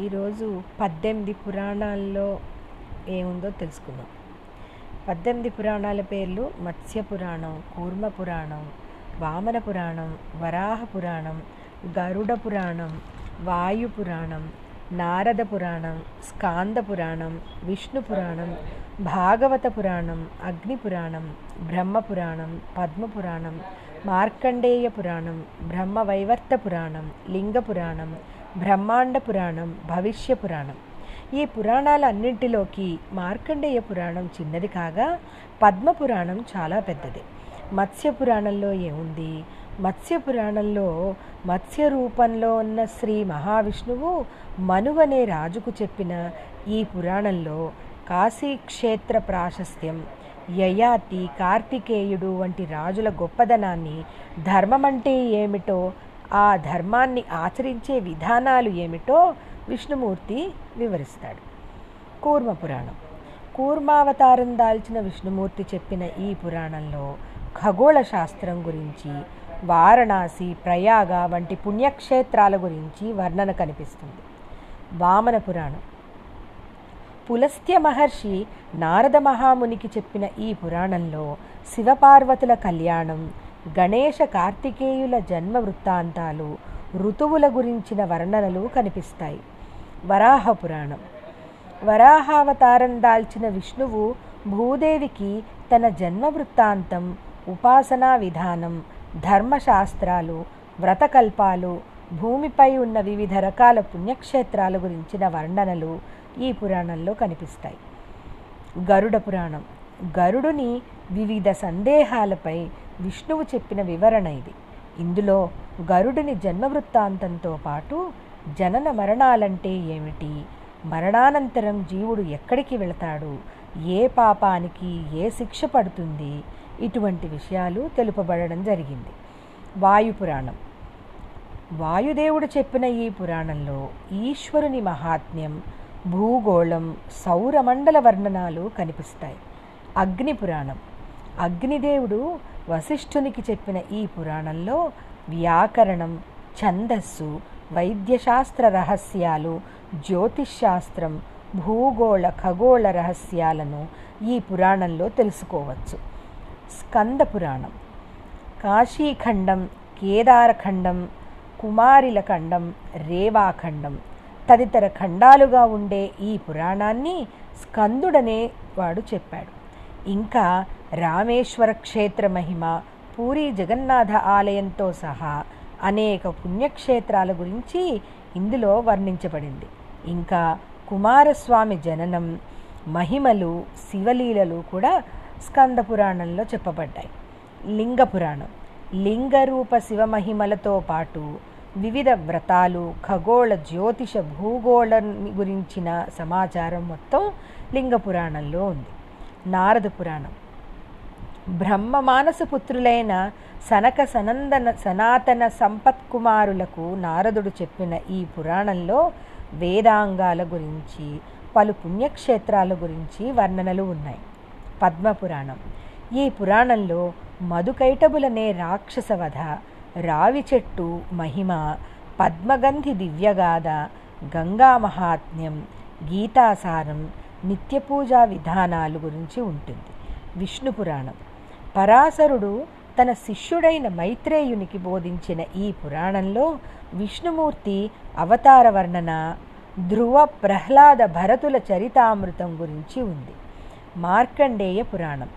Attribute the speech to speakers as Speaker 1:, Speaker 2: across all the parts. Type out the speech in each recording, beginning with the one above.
Speaker 1: ఈరోజు పద్దెనిమిది పురాణాల్లో ఏముందో తెలుసుకుందాం. పద్దెనిమిది పురాణాల పేర్లు మత్స్య పురాణం కూర్మ పురాణం వామన పురాణం వరాహ పురాణం గరుడ పురాణం వాయు పురాణం నారద పురాణం స్కాంద పురాణం విష్ణు పురాణం భాగవత పురాణం అగ్ని పురాణం బ్రహ్మ పురాణం పద్మ పురాణం మార్కండేయ పురాణం బ్రహ్మ వైవర్త పురాణం లింగ పురాణం బ్రహ్మాండ పురాణం భవిష్య పురాణం. ఈ పురాణాలన్నింటిలోకి మార్కండేయ పురాణం చిన్నది కాగా పద్మ పురాణం చాలా పెద్దది. మత్స్య పురాణంలో ఏముంది? మత్స్య పురాణంలో మత్స్య రూపంలో ఉన్న శ్రీ మహావిష్ణువు మనువనే రాజుకు చెప్పిన ఈ పురాణంలో కాశీక్షేత్ర ప్రాశస్త్యం యయాతి కార్తికేయుడు వంటి రాజుల గొప్పదనాన్ని ధర్మమంటే ఏమిటో ఆ ధర్మాన్ని ఆచరించే విధానాలు ఏమిటో విష్ణుమూర్తి వివరిస్తాడు. కూర్మ పురాణం. కూర్మావతారం దాల్చిన విష్ణుమూర్తి చెప్పిన ఈ పురాణంలో ఖగోళ శాస్త్రం గురించి వారణాసి ప్రయాగ వంటి పుణ్యక్షేత్రాల గురించి వర్ణన కనిపిస్తుంది. వామన పురాణం. పులస్త్య మహర్షి నారద మహామునికి చెప్పిన ఈ పురాణంలో శివపార్వతుల కళ్యాణం గణేష కార్తికేయుల జన్మ వృత్తాంతాలు ఋతువుల గురించిన వర్ణనలు కనిపిస్తాయి. వరాహ పురాణం. వరాహావతారం దాల్చిన విష్ణువు భూదేవికి తన జన్మ వృత్తాంతం ఉపాసనా విధానం ధర్మశాస్త్రాలు వ్రతకల్పాలు భూమిపై ఉన్న వివిధ రకాల పుణ్యక్షేత్రాల గురించిన వర్ణనలు ఈ పురాణంలో కనిపిస్తాయి. గరుడ పురాణం. గరుడుని వివిధ సందేహాలపై విష్ణువు చెప్పిన వివరణ ఇది. ఇందులో గరుడిని జన్మ వృత్తాంతంతో పాటు జనన మరణాలంటే ఏమిటి? మరణానంతరం జీవుడు ఎక్కడికి వెళతాడు? ఏ పాపానికి ఏ శిక్ష పడుతుంది? ఇటువంటి విషయాలు తెలుపబడడం జరిగింది. వాయు పురాణం వాయుదేవుడు చెప్పిన ఈ పురాణంలో ఈశ్వరుని మహాత్మ్యం భూగోళం సౌరమండల వర్ణనాలు కనిపిస్తాయి. అగ్ని పురాణం అగ్నిదేవుడు వశిష్ఠునికి చెప్పిన ఈ పురాణంలో వ్యాకరణం ఛందస్సు వైద్యశాస్త్ర రహస్యాలు జ్యోతిష్శాస్త్రం భూగోళ ఖగోళ రహస్యాలను ఈ పురాణంలో తెలుసుకోవచ్చు. స్కంద పురాణం. కాశీఖండం కేదారఖండం కుమారిల ఖండం రేవాఖండం తదితర ఖండాలుగా ఉండే ఈ పురాణాన్ని స్కందుడనే వాడు చెప్పాడు. ఇంకా రామేశ్వర క్షేత్ర మహిమ పూరి జగన్నాథ ఆలయంతో సహా అనేక పుణ్యక్షేత్రాల గురించి ఇందులో వర్ణించబడింది. ఇంకా కుమారస్వామి జననం మహిమలు శివలీలలు కూడా స్కంద పురాణంలో చెప్పబడ్డాయి. లింగ పురాణం. లింగరూప శివమహిమలతో పాటు వివిధ వ్రతాలు ఖగోళ జ్యోతిష భూగోళ గురించిన సమాచారం మొత్తం లింగ పురాణంలో ఉంది. నారద పురాణం. బ్రహ్మ మానస పుత్రులైన సనక సనందన సనాతన సంపత్కుమారులకు నారదుడు చెప్పిన ఈ పురాణంలో వేదాంగాల గురించి పలు పుణ్యక్షేత్రాల గురించి వర్ణనలు ఉన్నాయి. పద్మపురాణం ఈ పురాణంలో మధుకైటబులనే రాక్షసవధ రావి చెట్టు మహిమ పద్మగంధి దివ్యగాథ గంగా మహాత్మ్యం గీతాసారం నిత్యపూజా విధానాలు గురించి ఉంటుంది. విష్ణు పురాణం. పరాశరుడు తన శిష్యుడైన మైత్రేయునికి బోధించిన ఈ పురాణంలో విష్ణుమూర్తి అవతార వర్ణన ధ్రువ ప్రహ్లాద భరతుల చరితామృతం గురించి ఉంది. మార్కండేయ పురాణం.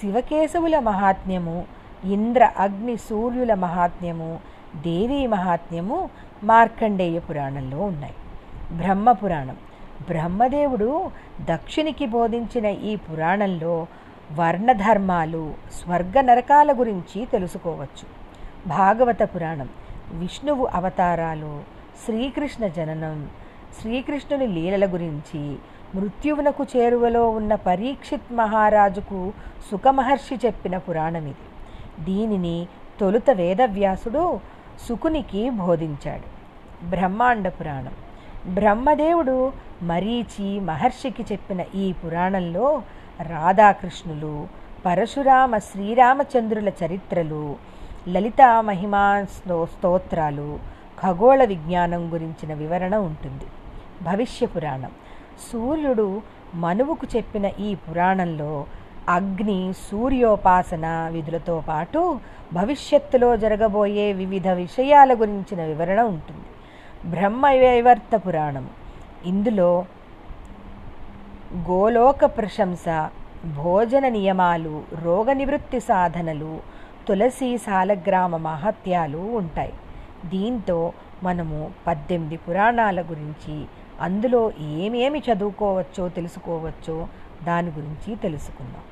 Speaker 1: శివకేశవుల మహాత్మ్యము ఇంద్ర అగ్ని సూర్యుల మహాత్మ్యము దేవీ మహాత్మ్యము మార్కండేయ పురాణంలో ఉన్నాయి. బ్రహ్మ పురాణం. బ్రహ్మదేవుడు దక్షిణికి బోధించిన ఈ పురాణంలో వర్ణధర్మాలు స్వర్గ నరకాల గురించి తెలుసుకోవచ్చు. భాగవత పురాణం. విష్ణువు అవతారాలు శ్రీకృష్ణ జననం శ్రీకృష్ణుని లీలల గురించి మృత్యువునకు చేరువలో ఉన్న పరీక్షిత్ మహారాజుకు సుఖమహర్షి చెప్పిన పురాణం ఇది. దీనిని తొలుత వేదవ్యాసుడు సుకునికి బోధించాడు. బ్రహ్మాండ పురాణం. బ్రహ్మదేవుడు మరీచి మహర్షికి చెప్పిన ఈ పురాణంలో రాధాకృష్ణులు పరశురామ శ్రీరామచంద్రుల చరిత్రలు లలిత మహిమా స్తోత్రాలు ఖగోళ విజ్ఞానం గురించిన వివరణ ఉంటుంది. భవిష్య పురాణం. సూర్యుడు మనువుకు చెప్పిన ఈ పురాణంలో అగ్ని సూర్యోపాసన విధులతో పాటు భవిష్యత్తులో జరగబోయే వివిధ విషయాల గురించిన వివరణ ఉంటుంది. బ్రహ్మవైవర్త పురాణం. ఇందులో గోలోక ప్రశంస భోజన నియమాలు రోగ నివృత్తి సాధనలు తులసి సాలగ్రామ మహత్యాలు ఉంటాయి. దీంతో మనము పద్దెనిమిది పురాణాల గురించి అందులో ఏమేమి చదువుకోవచ్చో తెలుసుకోవచ్చో దాని గురించి తెలుసుకుందాం.